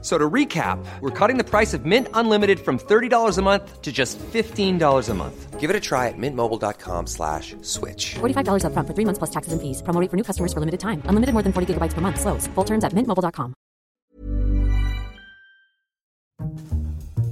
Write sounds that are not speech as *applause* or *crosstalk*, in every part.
So to recap, we're cutting the price of Mint Unlimited from $30 a month to just $15 a month. Give it a try at mintmobile.com slash switch. $45 up front for three months plus taxes and fees. Promo rate for new customers for limited time. Unlimited more than 40 gigabytes per month. Slows. Full terms at mintmobile.com.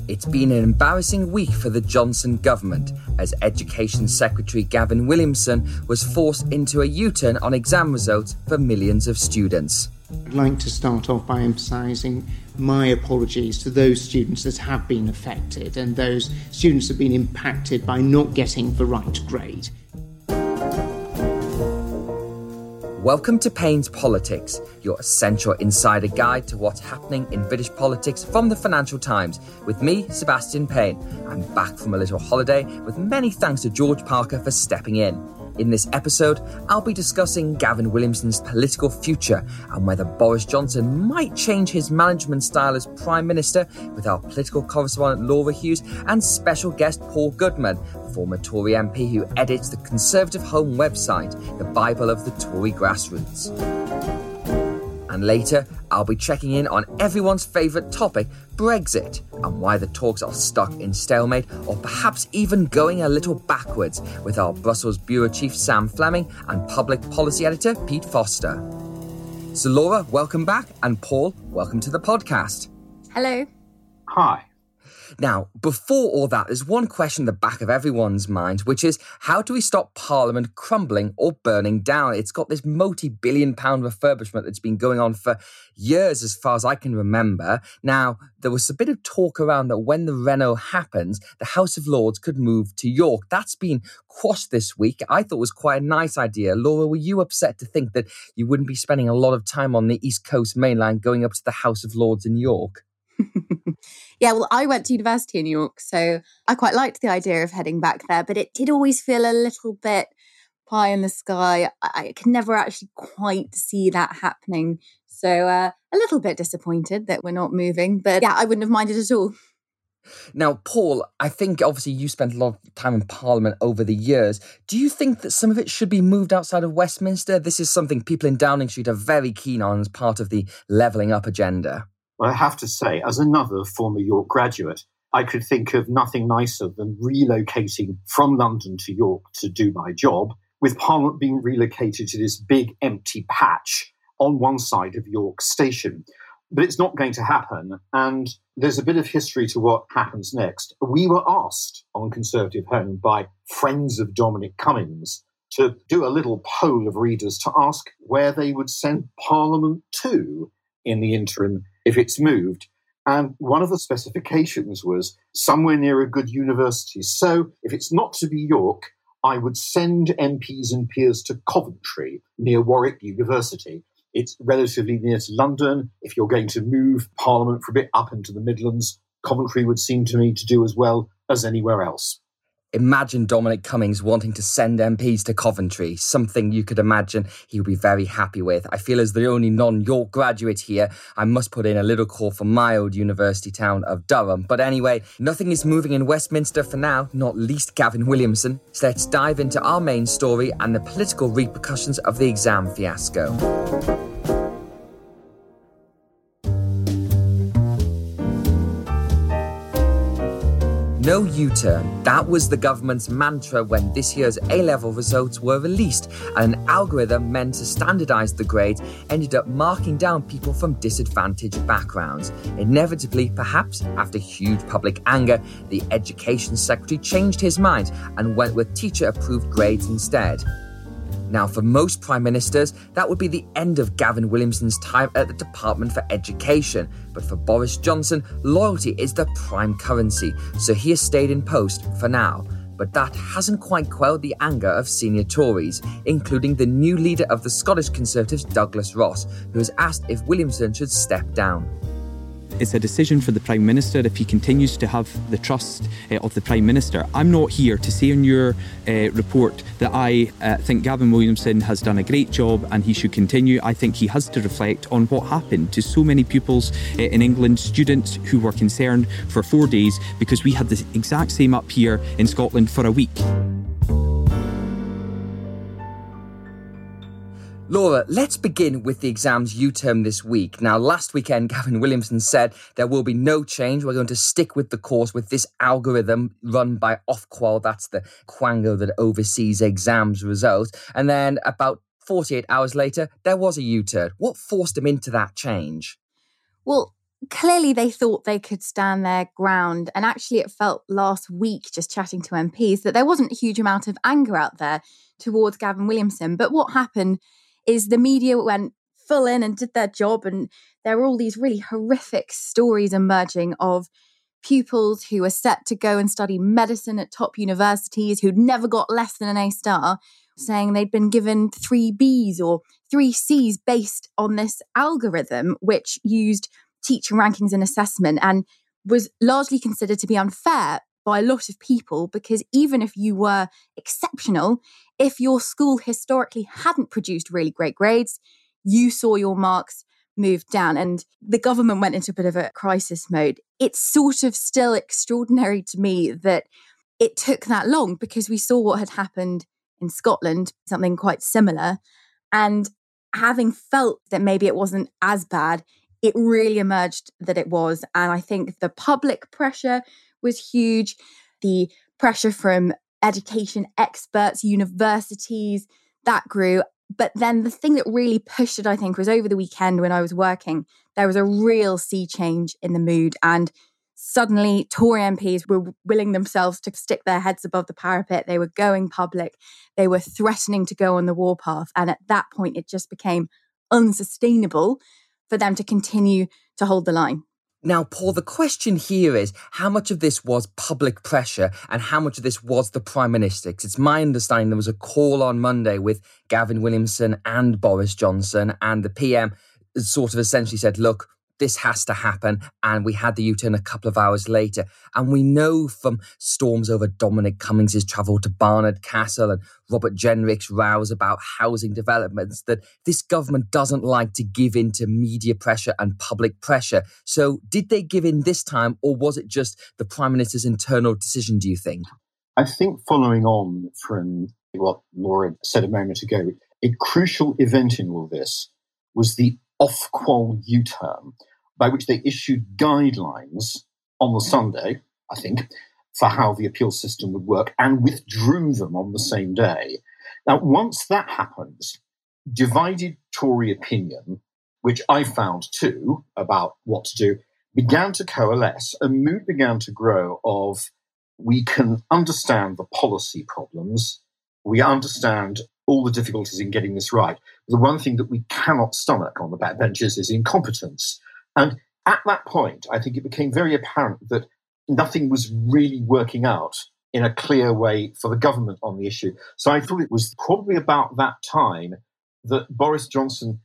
It's been an embarrassing week for the Johnson government as Education Secretary Gavin Williamson was forced into a U turn on exam results for millions of students. I'd like to start off by emphasising my apologies to those students that have been affected and those students that have been impacted by not getting the right grade. Welcome to Payne's Politics, your essential insider guide to what's happening in British politics from the Financial Times. With me, Sebastian Payne. I'm back from a little holiday with many thanks to George Parker for stepping in. In this episode, I'll be discussing Gavin Williamson's political future and whether Boris Johnson might change his management style as Prime Minister with our political correspondent Laura Hughes and special guest Paul Goodman, former Tory MP who edits the Conservative Home website, the Bible of the Tory grassroots. And later, I'll be checking in on everyone's favourite topic, Brexit, and why the talks are stuck in stalemate or perhaps even going a little backwards with our Brussels Bureau Chief Sam Fleming and Public Policy Editor Pete Foster. So, Laura, welcome back, and Paul, welcome to the podcast. Hello. Hi. Now, before all that, there's one question in the back of everyone's mind, which is how do we stop Parliament crumbling or burning down? It's got this multi billion pound refurbishment that's been going on for years, as far as I can remember. Now, there was a bit of talk around that when the reno happens, the House of Lords could move to York. That's been quashed this week. I thought was quite a nice idea. Laura, were you upset to think that you wouldn't be spending a lot of time on the East Coast main line going up to the House of Lords in York? *laughs* yeah, well, I went to university in New York, so I quite liked the idea of heading back there, but it did always feel a little bit pie in the sky. I, I could never actually quite see that happening. So uh, a little bit disappointed that we're not moving, but yeah, I wouldn't have minded at all. Now, Paul, I think obviously you spent a lot of time in Parliament over the years. Do you think that some of it should be moved outside of Westminster? This is something people in Downing Street are very keen on as part of the levelling up agenda. Well, I have to say, as another former York graduate, I could think of nothing nicer than relocating from London to York to do my job, with Parliament being relocated to this big empty patch on one side of York Station. But it's not going to happen, and there's a bit of history to what happens next. We were asked on Conservative Home by friends of Dominic Cummings to do a little poll of readers to ask where they would send Parliament to in the interim if it's moved. And one of the specifications was somewhere near a good university. So if it's not to be York, I would send MPs and peers to Coventry near Warwick University. It's relatively near to London. If you're going to move Parliament for a bit up into the Midlands, Coventry would seem to me to do as well as anywhere else. Imagine Dominic Cummings wanting to send MPs to Coventry, something you could imagine he would be very happy with. I feel as the only non York graduate here, I must put in a little call for my old university town of Durham. But anyway, nothing is moving in Westminster for now, not least Gavin Williamson. So let's dive into our main story and the political repercussions of the exam fiasco. No U turn. That was the government's mantra when this year's A level results were released, and an algorithm meant to standardise the grades ended up marking down people from disadvantaged backgrounds. Inevitably, perhaps after huge public anger, the Education Secretary changed his mind and went with teacher approved grades instead. Now, for most Prime Ministers, that would be the end of Gavin Williamson's time at the Department for Education. But for Boris Johnson, loyalty is the prime currency, so he has stayed in post for now. But that hasn't quite quelled the anger of senior Tories, including the new leader of the Scottish Conservatives, Douglas Ross, who has asked if Williamson should step down. It's a decision for the Prime Minister if he continues to have the trust uh, of the Prime Minister. I'm not here to say in your uh, report that I uh, think Gavin Williamson has done a great job and he should continue. I think he has to reflect on what happened to so many pupils in England, students who were concerned for four days because we had the exact same up here in Scotland for a week. Laura, let's begin with the exams U term this week. Now, last weekend, *laughs* Gavin Williamson said there will be no change. We're going to stick with the course with this algorithm run by Ofqual. That's the quango that oversees exams results. And then about 48 hours later, there was a U turn. What forced him into that change? Well, clearly they thought they could stand their ground. And actually, it felt last week, just chatting to MPs, that there wasn't a huge amount of anger out there towards Gavin Williamson. But what happened is the media went full in and did their job. And there were all these really horrific stories emerging of pupils who were set to go and study medicine at top universities who'd never got less than an A star, saying they'd been given three Bs or three Cs based on this algorithm, which used teacher rankings and assessment and was largely considered to be unfair by a lot of people because even if you were exceptional, if your school historically hadn't produced really great grades, you saw your marks move down and the government went into a bit of a crisis mode. It's sort of still extraordinary to me that it took that long because we saw what had happened in Scotland, something quite similar. And having felt that maybe it wasn't as bad, it really emerged that it was. And I think the public pressure was huge. The pressure from education experts, universities, that grew. But then the thing that really pushed it, I think, was over the weekend when I was working, there was a real sea change in the mood. And suddenly Tory MPs were willing themselves to stick their heads above the parapet. They were going public. They were threatening to go on the warpath. And at that point, it just became unsustainable for them to continue to hold the line. Now, Paul, the question here is how much of this was public pressure and how much of this was the Prime Minister? Because it's my understanding there was a call on Monday with Gavin Williamson and Boris Johnson, and the PM sort of essentially said, look, this has to happen. And we had the U turn a couple of hours later. And we know from storms over Dominic Cummings' travel to Barnard Castle and Robert Jenrick's rows about housing developments that this government doesn't like to give in to media pressure and public pressure. So, did they give in this time, or was it just the Prime Minister's internal decision, do you think? I think following on from what Laura said a moment ago, a crucial event in all this was the Ofqual U term, by which they issued guidelines on the Sunday, I think, for how the appeal system would work and withdrew them on the same day. Now, once that happens, divided Tory opinion, which I found too about what to do, began to coalesce. A mood began to grow of we can understand the policy problems, we understand all the difficulties in getting this right. The one thing that we cannot stomach on the backbenches is incompetence. And at that point, I think it became very apparent that nothing was really working out in a clear way for the government on the issue. So I thought it was probably about that time that Boris Johnson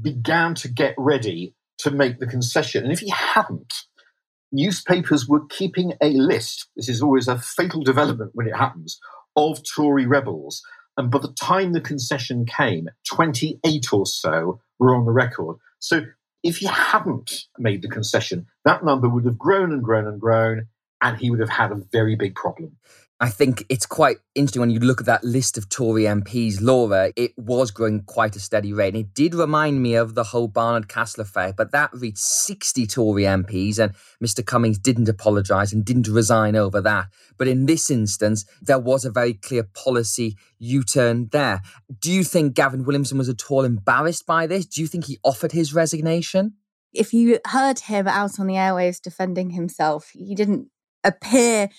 began to get ready to make the concession. And if he hadn't, newspapers were keeping a list. This is always a fatal development when it happens of Tory rebels and by the time the concession came, 28 or so were on the record. So if he hadn't made the concession, that number would have grown and grown and grown, and he would have had a very big problem. I think it's quite interesting when you look at that list of Tory MPs, Laura, it was growing quite a steady rate. And it did remind me of the whole Barnard Castle affair, but that reached 60 Tory MPs, and Mr. Cummings didn't apologise and didn't resign over that. But in this instance, there was a very clear policy U turn there. Do you think Gavin Williamson was at all embarrassed by this? Do you think he offered his resignation? If you heard him out on the airwaves defending himself, he didn't appear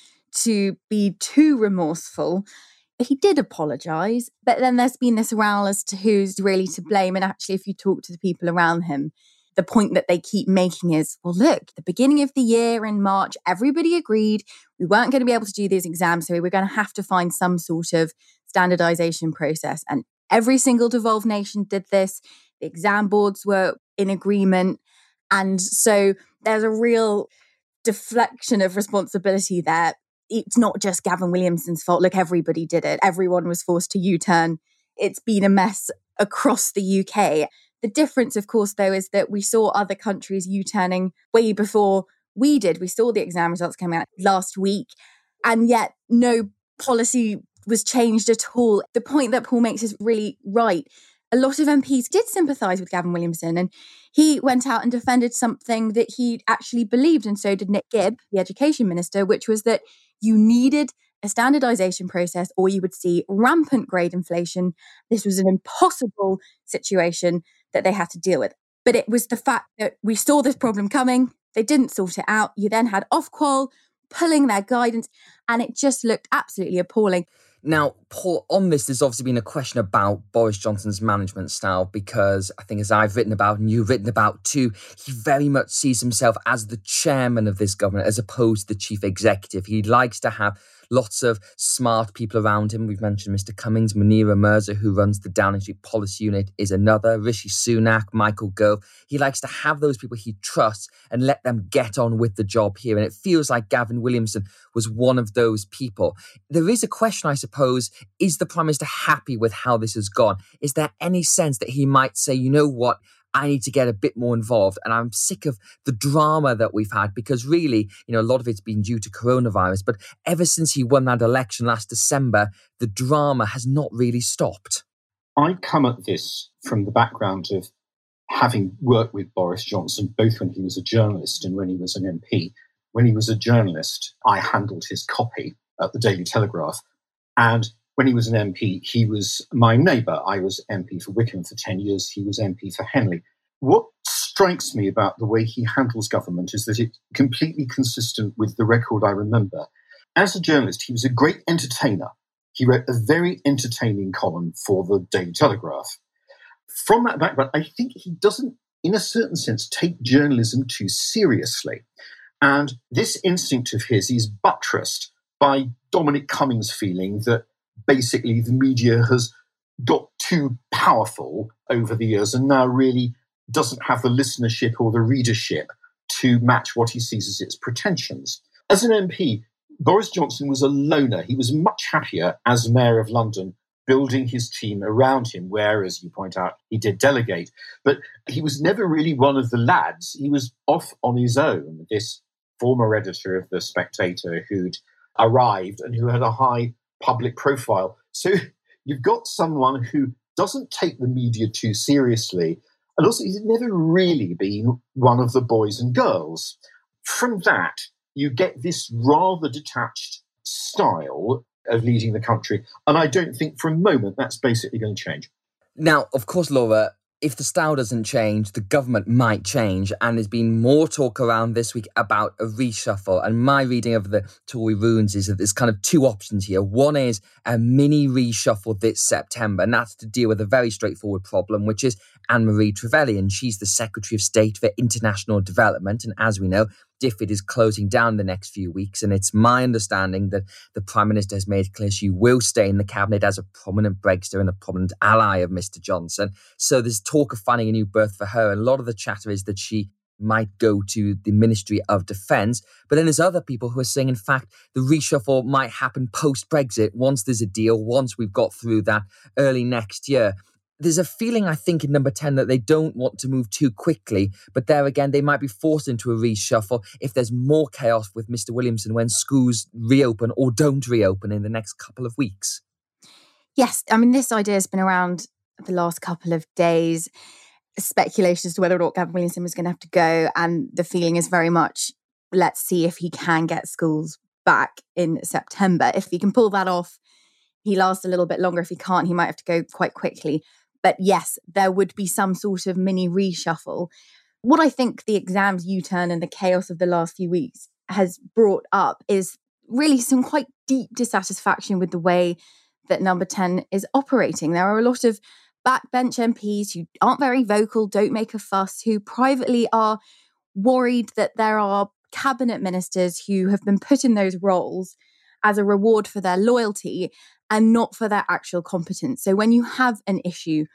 to be too remorseful. He did apologize, but then there's been this row as to who's really to blame. And actually, if you talk to the people around him, the point that they keep making is well, look, the beginning of the year in March, everybody agreed we weren't going to be able to do these exams. So we were going to have to find some sort of standardization process. And every single devolved nation did this. The exam boards were in agreement. And so there's a real deflection of responsibility there. It's not just Gavin Williamson's fault. Look, everybody did it. Everyone was forced to U turn. It's been a mess across the UK. The difference, of course, though, is that we saw other countries U turning way before we did. We saw the exam results coming out last week, and yet no policy was changed at all. The point that Paul makes is really right. A lot of MPs did sympathise with Gavin Williamson, and he went out and defended something that he actually believed, and so did Nick Gibb, the education minister, which was that you needed a standardization process or you would see rampant grade inflation. This was an impossible situation that they had to deal with. But it was the fact that we saw this problem coming, they didn't sort it out. You then had Ofqual pulling their guidance, and it just looked absolutely appalling. Now, Paul, on this, there's obviously been a question about Boris Johnson's management style because I think, as I've written about and you've written about too, he very much sees himself as the chairman of this government as opposed to the chief executive. He likes to have lots of smart people around him. We've mentioned Mr. Cummings, Munira Mirza, who runs the Downing Street Policy Unit, is another. Rishi Sunak, Michael Gove. He likes to have those people he trusts and let them get on with the job here. And it feels like Gavin Williamson was one of those people. There is a question, I suppose is the Prime Minister happy with how this has gone? Is there any sense that he might say, you know what? I need to get a bit more involved. And I'm sick of the drama that we've had because really, you know, a lot of it's been due to coronavirus. But ever since he won that election last December, the drama has not really stopped. I come at this from the background of having worked with Boris Johnson, both when he was a journalist and when he was an MP. When he was a journalist, I handled his copy at the Daily Telegraph. And when he was an MP, he was my neighbour. I was MP for Wycombe for 10 years, he was MP for Henley. What strikes me about the way he handles government is that it's completely consistent with the record I remember. As a journalist, he was a great entertainer. He wrote a very entertaining column for the Daily Telegraph. From that background, I think he doesn't, in a certain sense, take journalism too seriously. And this instinct of his is buttressed by Dominic Cummings' feeling that basically the media has got too powerful over the years and now really doesn't have the listenership or the readership to match what he sees as its pretensions. As an MP, Boris Johnson was a loner. He was much happier as Mayor of London building his team around him, where, as you point out, he did delegate. But he was never really one of the lads. He was off on his own. This former editor of The Spectator who'd arrived and who had a high public profile. So *laughs* you've got someone who doesn't take the media too seriously, and also he's never really been one of the boys and girls. From that, you get this rather detached style of leading the country, and I don't think for a moment that's basically going to change. Now, of course, Laura, if the style doesn't change, the government might change. And there's been more talk around this week about a reshuffle. And my reading of the Tory runes is that there's kind of two options here. One is a mini reshuffle this September, and that's to deal with a very straightforward problem, which is Anne Marie Trevelyan. She's the Secretary of State for International Development. And as we know, DFID is closing down the next few weeks. And it's my understanding that the Prime Minister has made clear she will stay in the cabinet as a prominent Brexiter and a prominent ally of Mr. Johnson. So there's talk of finding a new berth for her. And a lot of the chatter is that she might go to the Ministry of Defence. But then there's other people who are saying, in fact, the reshuffle might happen post Brexit once there's a deal, once we've got through that early next year there's a feeling, I think, in number 10 that they don't want to move too quickly. But there again, they might be forced into a reshuffle if there's more chaos with Mr. Williamson when schools reopen or don't reopen in the next couple of weeks. Yes, I mean, this idea has been around the last couple of days. Speculation as to whether or not Gavin Williamson was going to have to go. And the feeling is very much let's see if he can get schools back in September. If he can pull that off, he lasts a little bit longer. If he can't, he might have to go quite quickly. But yes, there would be some sort of mini reshuffle. What I think the exams U turn and the chaos of the last few weeks has brought up is really some quite deep dissatisfaction with the way that number 10 is operating. There are a lot of backbench MPs who aren't very vocal, don't make a fuss, who privately are worried that there are cabinet ministers who have been put in those roles as a reward for their loyalty and not for their actual competence. So when you have an issue,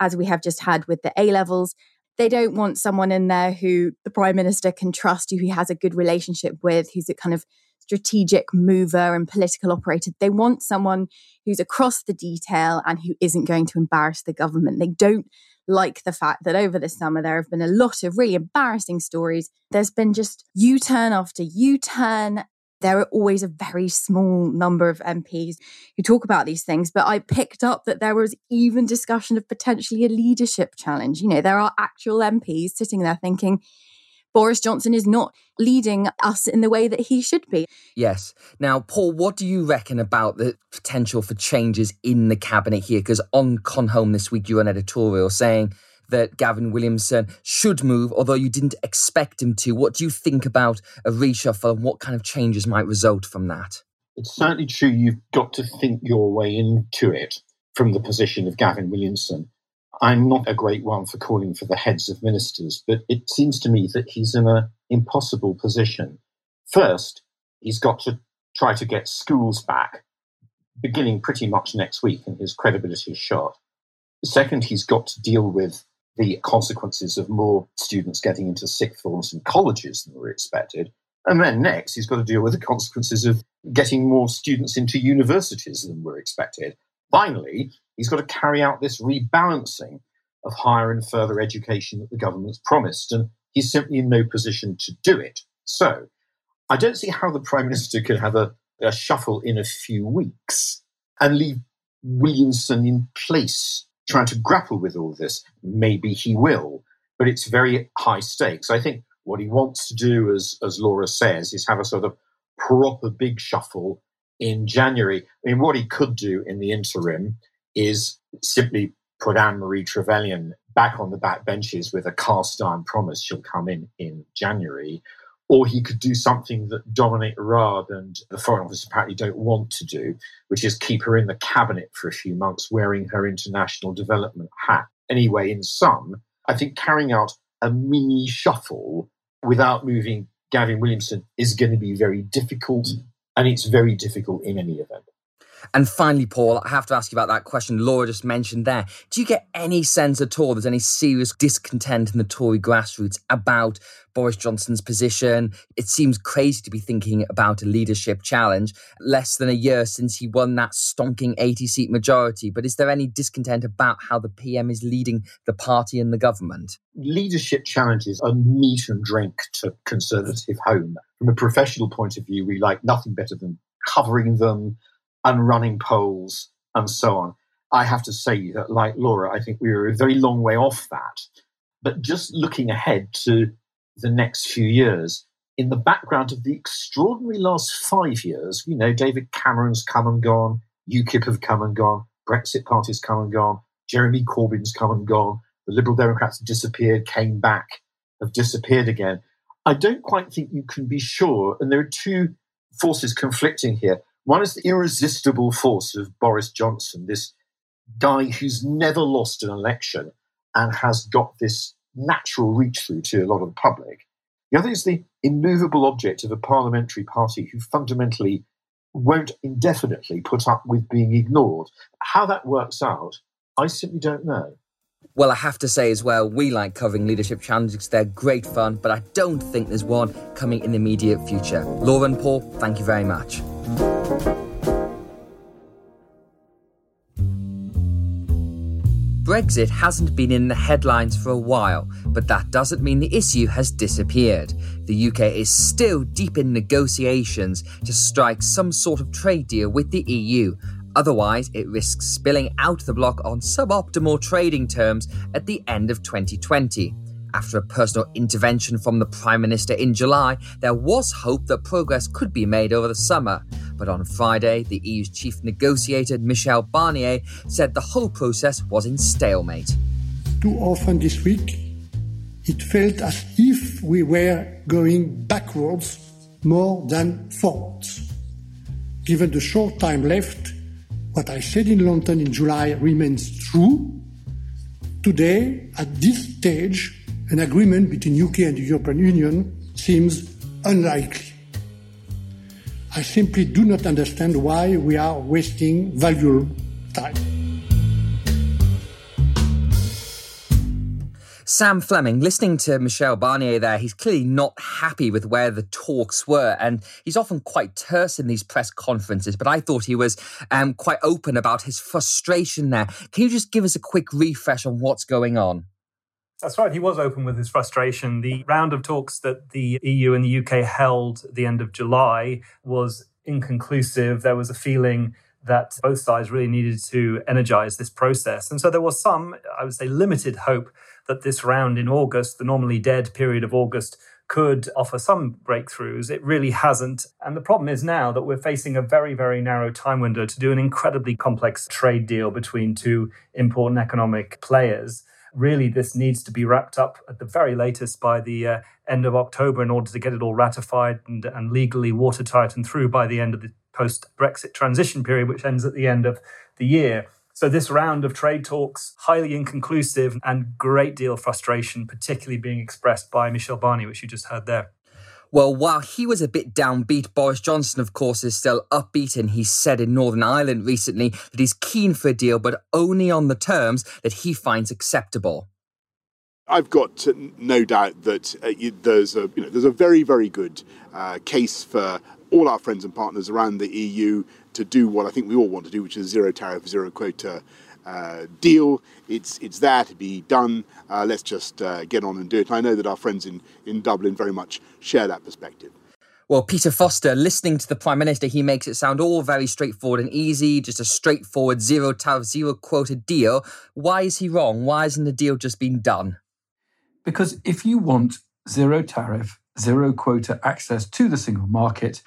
as we have just had with the A levels, they don't want someone in there who the prime minister can trust, who he has a good relationship with, who's a kind of strategic mover and political operator. They want someone who's across the detail and who isn't going to embarrass the government. They don't like the fact that over the summer there have been a lot of really embarrassing stories. There's been just U turn after U turn. There are always a very small number of MPs who talk about these things, but I picked up that there was even discussion of potentially a leadership challenge. You know, there are actual MPs sitting there thinking, Boris Johnson is not leading us in the way that he should be. Yes. Now, Paul, what do you reckon about the potential for changes in the cabinet here? Because on Con Home this week, you an editorial saying that Gavin Williamson should move, although you didn't expect him to. What do you think about a reshuffle and what kind of changes might result from that? It's certainly true you've got to think your way into it from the position of Gavin Williamson. I'm not a great one for calling for the heads of ministers, but it seems to me that he's in an impossible position. First, he's got to try to get schools back, beginning pretty much next week, and his credibility is shot. Second, he's got to deal with the consequences of more students getting into sixth forms and colleges than were expected. And then next, he's got to deal with the consequences of getting more students into universities than were expected. Finally, he's got to carry out this rebalancing of higher and further education that the government's promised, and he's simply in no position to do it. So, I don't see how the Prime Minister could have a, a shuffle in a few weeks and leave Williamson in place trying to grapple with all this. Maybe he will, but it's very high stakes. I think what he wants to do, as, as Laura says, is have a sort of proper big shuffle in January. I mean, what he could do in the interim is simply put Anne Marie Trevelyan back on the back benches with a cast iron promise she'll come in in January. Or he could do something that Dominic Raab and the Foreign Office apparently don't want to do, which is keep her in the cabinet for a few months wearing her international development hat. Anyway, in sum, I think carrying out a mini shuffle without moving Gavin Williamson is going to be very difficult, and it's very difficult in any event. And finally, Paul, I have to ask you about that question Laura just mentioned there. Do you get any sense at all there's any serious discontent in the Tory grassroots about Boris Johnson's position? It seems crazy to be thinking about a leadership challenge less than a year since he won that stonking 80 seat majority. But is there any discontent about how the PM is leading the party and the government? Leadership challenges are meat and drink to Conservative home. From a professional point of view, we like nothing better than covering them, and running polls and so on. I have to say that, like Laura, I think we are a very long way off that. But just looking ahead to the next few years, in the background of the extraordinary last five years, you know, David Cameron's come and gone, UKIP have come and gone, Brexit Party's come and gone, Jeremy Corbyn's come and gone, the Liberal Democrats disappeared, came back, have disappeared again. I don't quite think you can be sure, and there are two forces conflicting here. One is the irresistible force of Boris Johnson, this guy who's never lost an election and has got this natural reach through to a lot of the public. The other is the immovable object of a parliamentary party who fundamentally won't indefinitely put up with being ignored. How that works out, I simply don't know. Well, I have to say as well, we like covering leadership challenges. They're great fun, but I don't think there's one coming in the immediate future. Laura and Paul, thank you very much. Brexit hasn't been in the headlines for a while, but that doesn't mean the issue has disappeared. The UK is still deep in negotiations to strike some sort of trade deal with the EU. Otherwise, it risks spilling out the bloc on suboptimal trading terms at the end of 2020. After a personal intervention from the Prime Minister in July, there was hope that progress could be made over the summer. But on Friday, the EU's chief negotiator, Michel Barnier, said the whole process was in stalemate. Too often this week, it felt as if we were going backwards more than forwards. Given the short time left, what I said in London in July remains true. Today, at this stage, an agreement between UK and the European Union seems unlikely. I simply do not understand why we are wasting valuable time. Sam Fleming, listening to Michel Barnier there, he's clearly not happy with where the talks were, and he's often quite terse in these press conferences. But I thought he was um, quite open about his frustration there. Can you just give us a quick refresh on what's going on? That's right. He was open with his frustration. The round of talks that the EU and the UK held at the end of July was inconclusive. There was a feeling that both sides really needed to energize this process. And so there was some, I would say, limited hope that this round in August, the normally dead period of August, could offer some breakthroughs. It really hasn't. And the problem is now that we're facing a very, very narrow time window to do an incredibly complex trade deal between two important economic players. Really, this needs to be wrapped up at the very latest by the uh, end of October in order to get it all ratified and, and legally watertight and through by the end of the post Brexit transition period, which ends at the end of the year. So this round of trade talks, highly inconclusive and great deal of frustration, particularly being expressed by Michel Barnier, which you just heard there. Well, while he was a bit downbeat, Boris Johnson, of course, is still upbeat, and he said in Northern Ireland recently that he's keen for a deal, but only on the terms that he finds acceptable. I've got no doubt that uh, there's a you know there's a very very good uh, case for all our friends and partners around the EU to do what I think we all want to do, which is zero tariff, zero quota uh, deal. It's it's there to be done. Uh, let's just uh, get on and do it. And I know that our friends in, in Dublin very much share that perspective. Well, Peter Foster, listening to the Prime Minister, he makes it sound all very straightforward and easy, just a straightforward zero tariff, zero quota deal. Why is he wrong? Why isn't the deal just been done? Because if you want zero tariff, zero quota access to the single market,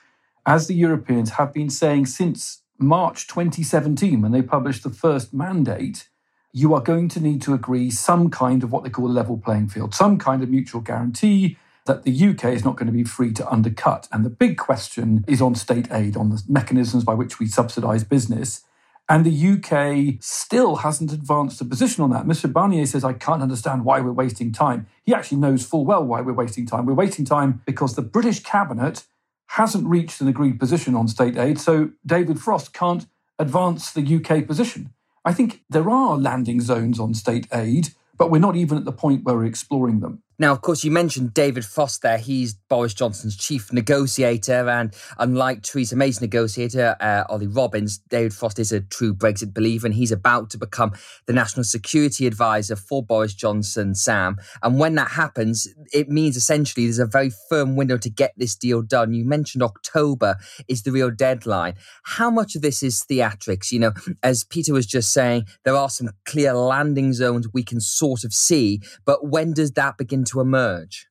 as the Europeans have been saying since March 2017, when they published the first mandate, you are going to need to agree some kind of what they call a level playing field, some kind of mutual guarantee that the UK is not going to be free to undercut. And the big question is on state aid, on the mechanisms by which we subsidise business. And the UK still hasn't advanced a position on that. Mr. Barnier says, I can't understand why we're wasting time. He actually knows full well why we're wasting time. We're wasting time because the British cabinet hasn't reached an agreed position on state aid, so David Frost can't advance the UK position. I think there are landing zones on state aid, but we're not even at the point where we're exploring them. Now, of course, you mentioned David Frost there. He's Boris Johnson's chief negotiator. And unlike Theresa May's negotiator, uh, Ollie Robbins, David Frost is a true Brexit believer. And he's about to become the national security advisor for Boris Johnson, Sam. And when that happens, it means essentially there's a very firm window to get this deal done. You mentioned October is the real deadline. How much of this is theatrics? You know, as Peter was just saying, there are some clear landing zones we can sort of see. But when does that begin to emerge?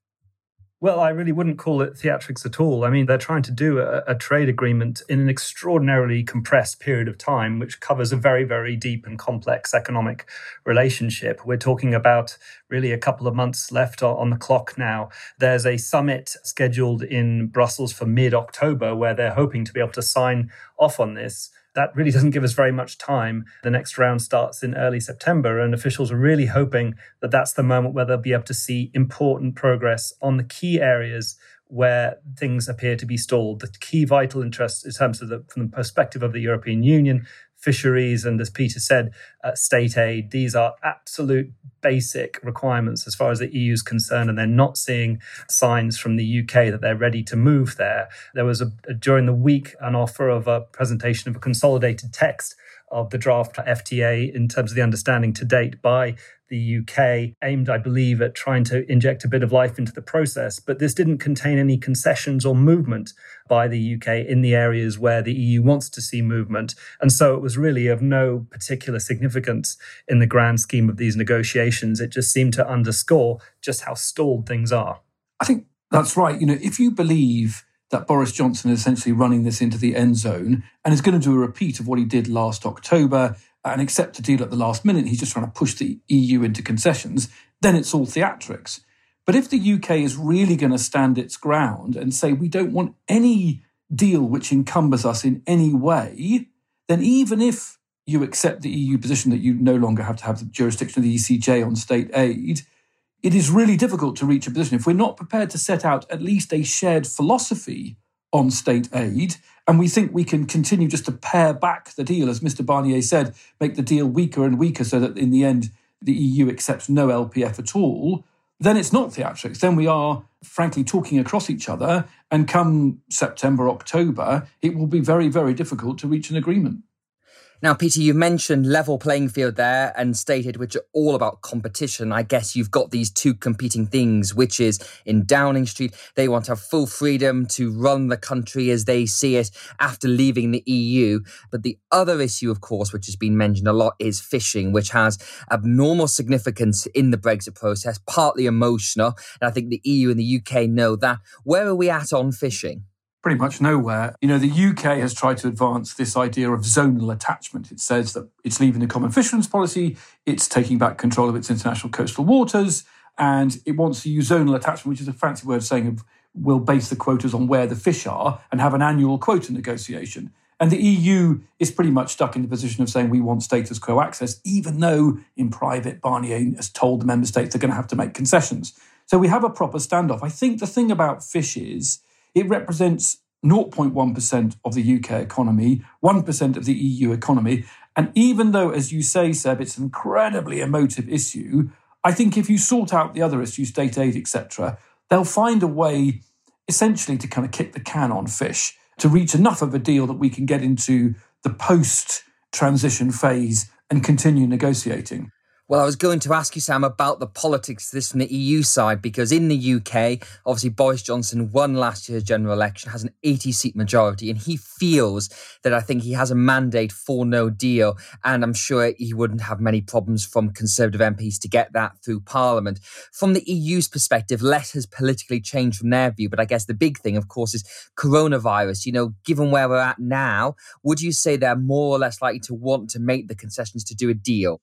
Well, I really wouldn't call it theatrics at all. I mean, they're trying to do a, a, trade agreement in an extraordinarily compressed period of time, which covers a very, very deep and complex economic relationship. We're talking about really a couple of months left on the clock now. There's a summit scheduled in Brussels for mid October where they're hoping to be able to sign off on this that really doesn't give us very much time. The next round starts in early September, and officials are really hoping that that's the moment where they'll be able to see important progress on the key areas where things appear to be stalled. The key vital interests in terms of the, from the perspective of the European Union, fisheries, and as Peter said, uh, state aid. These are absolute basic requirements as far as the EU is concerned, and they're not seeing signs from the UK that they're ready to move there. There was a, during the week an offer of a presentation of a consolidated text of the draft FTA in terms of the understanding to date by the UK, aimed, I believe, at trying to inject a bit of life into the process. But this didn't contain any concessions or movement by the UK in the areas where the EU wants to see movement. And so it was really of no particular significance in the grand scheme of these negotiations. It just seemed to underscore just how stalled things are. I think that's right. You know, if you believe that Boris Johnson is essentially running this into the end zone and is going to do a repeat of what he did last October and accept a deal at the last minute. He's just trying to push the EU into concessions. Then it's all theatrics. But if the UK is really going to stand its ground and say we don't want any deal which encumbers us in any way, then even if you accept the EU position that you no longer have to have the jurisdiction of the ECJ on state aid, it is really difficult to reach a position. If we're not prepared to set out at least a shared philosophy on state aid, and we think we can continue just to pare back the deal, as Mr. Barnier said, make the deal weaker and weaker so that in the end the EU accepts no LPF at all, then it's not theatrics. Then we are, frankly, talking across each other. And come September, October, it will be very, very difficult to reach an agreement. Now, Peter, you mentioned level playing field there and state aid which are all about competition. I guess you've got these two competing things, which is in Downing Street, they want to have full freedom to run the country as they see it after leaving the EU. But the other issue, of course, which has been mentioned a lot, is fishing, which has abnormal significance in the Brexit process, partly emotional. And I think the EU and the UK know that. Where are we at on fishing? Pretty much nowhere. You know, the UK has tried to advance this idea of zonal attachment. It says that it's leaving the common fisheries policy, it's taking back control of its international coastal waters, and it wants to use zonal attachment, which is a fancy word of saying we'll base the quotas on where the fish are and have an annual quota negotiation. And the EU is pretty much stuck in the position of saying we want status quo access, even though in private Barnier has told the member states they're going to have to make concessions. So we have a proper standoff. I think the thing about fish is it represents 0.1% of the UK economy, 1% of the EU economy. And even though, as you say, Seb, it's an incredibly emotive issue, I think if you sort out the other issues, state aid, etc., they'll find a way essentially to kind of kick the can on fish to reach enough of a deal that we can get into the post transition phase and continue negotiating. Well, I was going to ask you, Sam, about the politics this from the EU side, because in the UK, obviously Boris Johnson won last year's general election, has an 80 seat majority, and he feels that I think he has a mandate for no deal. And I'm sure he wouldn't have many problems from Conservative MPs to get that through Parliament. From the EU's perspective, less has politically changed from their view. But I guess the big thing, of course, is coronavirus. You know, given where we're at now, would you say they're more or less likely to want to make the concessions to do a deal?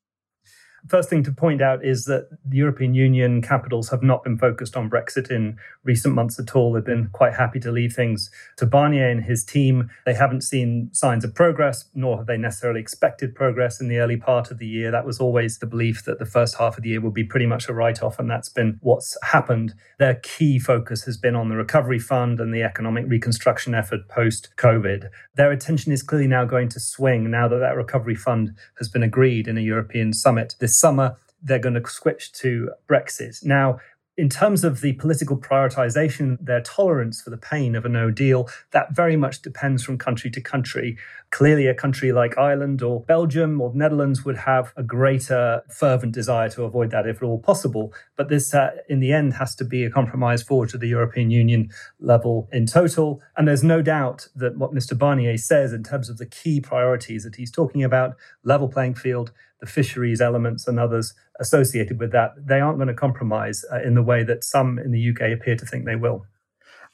First thing to point out is that the European Union capitals have not been focused on Brexit in recent months at all. They've been quite happy to leave things to Barnier and his team. They haven't seen signs of progress, nor have they necessarily expected progress in the early part of the year. That was always the belief that the first half of the year would be pretty much a write off, and that's been what's happened. Their key focus has been on the recovery fund and the economic reconstruction effort post COVID. Their attention is clearly now going to swing now that that recovery fund has been agreed in a European summit this summer they're going to switch to Brexit. Now, in terms of the political prioritization, their tolerance for the pain of a no deal, that very much depends from country to country. Clearly, a country like Ireland or Belgium or Netherlands would have a greater fervent desire to avoid that if at all possible. But this, uh, in the end, has to be a compromise forward to the European Union level in total. And there's no doubt that what Mr. Barnier says in terms of the key priorities that he's talking about level playing field, the fisheries elements, and others associated with that, they aren't going to compromise uh, in the way that some in the UK appear to think they will.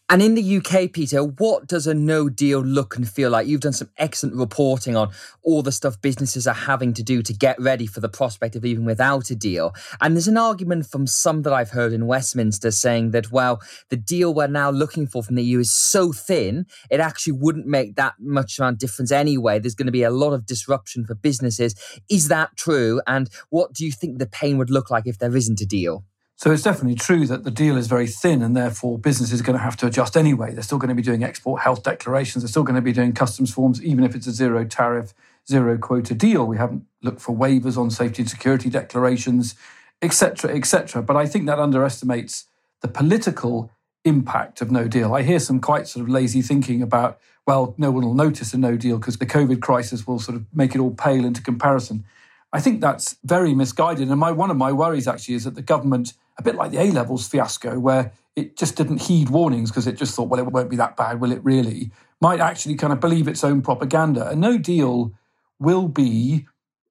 And in the UK, Peter, what does a no deal look and feel like? You've done some excellent reporting on all the stuff businesses are having to do to get ready for the prospect of even without a deal. And there's an argument from some that I've heard in Westminster saying that, well, the deal we're now looking for from the EU is so thin, it actually wouldn't make that much of a difference anyway. There's going to be a lot of disruption for businesses. Is that true? And what do you think the pain would look like if there isn't a deal? So it's definitely true that the deal is very thin and therefore businesses are going to have to adjust anyway. They're still going to be doing export health declarations. They're still going to be doing customs forms, even if it's a zero tariff, zero quota deal. We haven't looked for waivers on safety and security declarations, etc., etc. But I think that underestimates the political impact of no deal. I hear some quite sort of lazy thinking about, well, no one will notice a no deal because the COVID crisis will sort of make it all pale into comparison. I think that's very misguided. And my one of my worries actually is that the government a bit like the A levels fiasco, where it just didn't heed warnings because it just thought, well, it won't be that bad, will it really? Might actually kind of believe its own propaganda. A no deal will be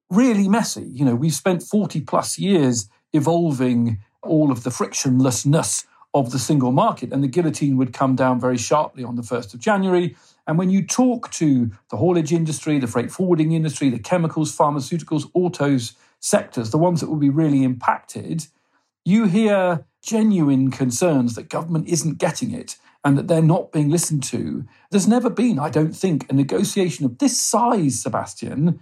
really messy. You know, we've spent 40 plus years evolving all of the frictionlessness of the single market, and the guillotine would come down very sharply on the 1st of January. And when you talk to the haulage industry, the freight forwarding industry, the chemicals, pharmaceuticals, autos sectors, the ones that will be really impacted, you hear genuine concerns that government isn't getting it and that they're not being listened to. There's never been, I don't think, a negotiation of this size, Sebastian,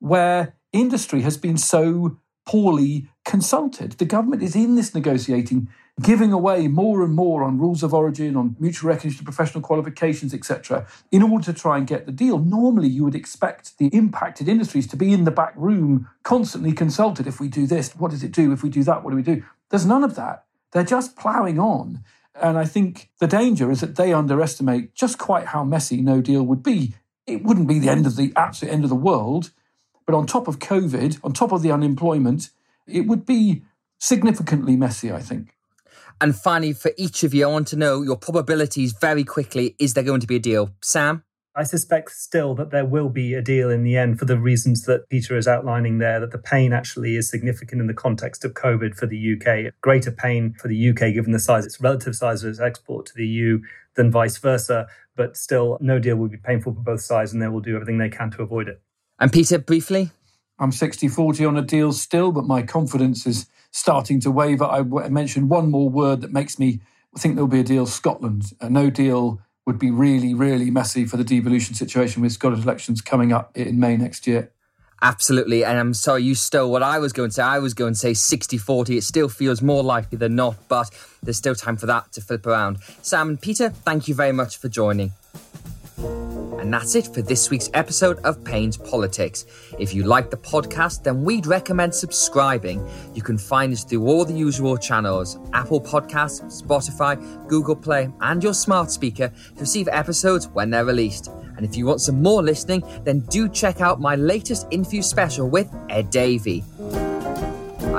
where industry has been so poorly consulted. The government is in this negotiating giving away more and more on rules of origin, on mutual recognition, professional qualifications, etc., in order to try and get the deal. Normally, you would expect the impacted industries to be in the back room, constantly consulted. If we do this, what does it do? If we do that, what do we do? There's none of that. They're just ploughing on. And I think the danger is that they underestimate just quite how messy no deal would be. It wouldn't be the end of the absolute end of the world, but on top of COVID, on top of the unemployment, it would be significantly messy, I think. And finally, for each of you, I want to know your probabilities very quickly. Is there going to be a deal? Sam? I suspect still that there will be a deal in the end for the reasons that Peter is outlining there, that the pain actually is significant in the context of COVID for the UK. Greater pain for the UK, given the size, its relative size of its export to the EU, than vice versa. But still, no deal will be painful for both sides, and they will do everything they can to avoid it. And Peter, briefly? I'm 60 40 on a deal still, but my confidence is starting to waver. I mentioned one more word that makes me think there'll be a deal Scotland. A no deal would be really, really messy for the devolution situation with Scottish elections coming up in May next year. Absolutely. And I'm sorry, you stole what I was going to say. I was going to say 60 40. It still feels more likely than not, but there's still time for that to flip around. Sam and Peter, thank you very much for joining. And that's it for this week's episode of Payne's Politics. If you like the podcast, then we'd recommend subscribing. You can find us through all the usual channels Apple Podcasts, Spotify, Google Play, and your smart speaker to receive episodes when they're released. And if you want some more listening, then do check out my latest interview special with Ed Davey.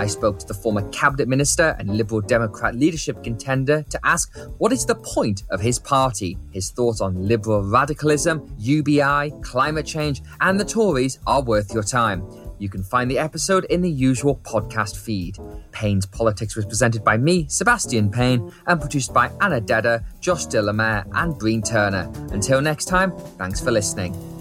I spoke to the former cabinet minister and Liberal Democrat leadership contender to ask what is the point of his party. His thoughts on liberal radicalism, UBI, climate change, and the Tories are worth your time. You can find the episode in the usual podcast feed. Payne's Politics was presented by me, Sebastian Payne, and produced by Anna Dedder, Josh Delamere, and Breen Turner. Until next time, thanks for listening.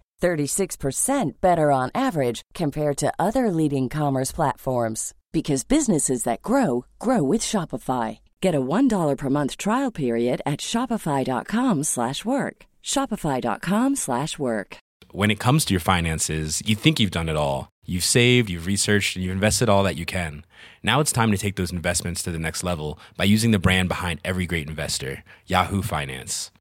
36% better on average compared to other leading commerce platforms because businesses that grow grow with Shopify. Get a $1 per month trial period at shopify.com/work. shopify.com/work. When it comes to your finances, you think you've done it all. You've saved, you've researched, and you've invested all that you can. Now it's time to take those investments to the next level by using the brand behind every great investor, Yahoo Finance.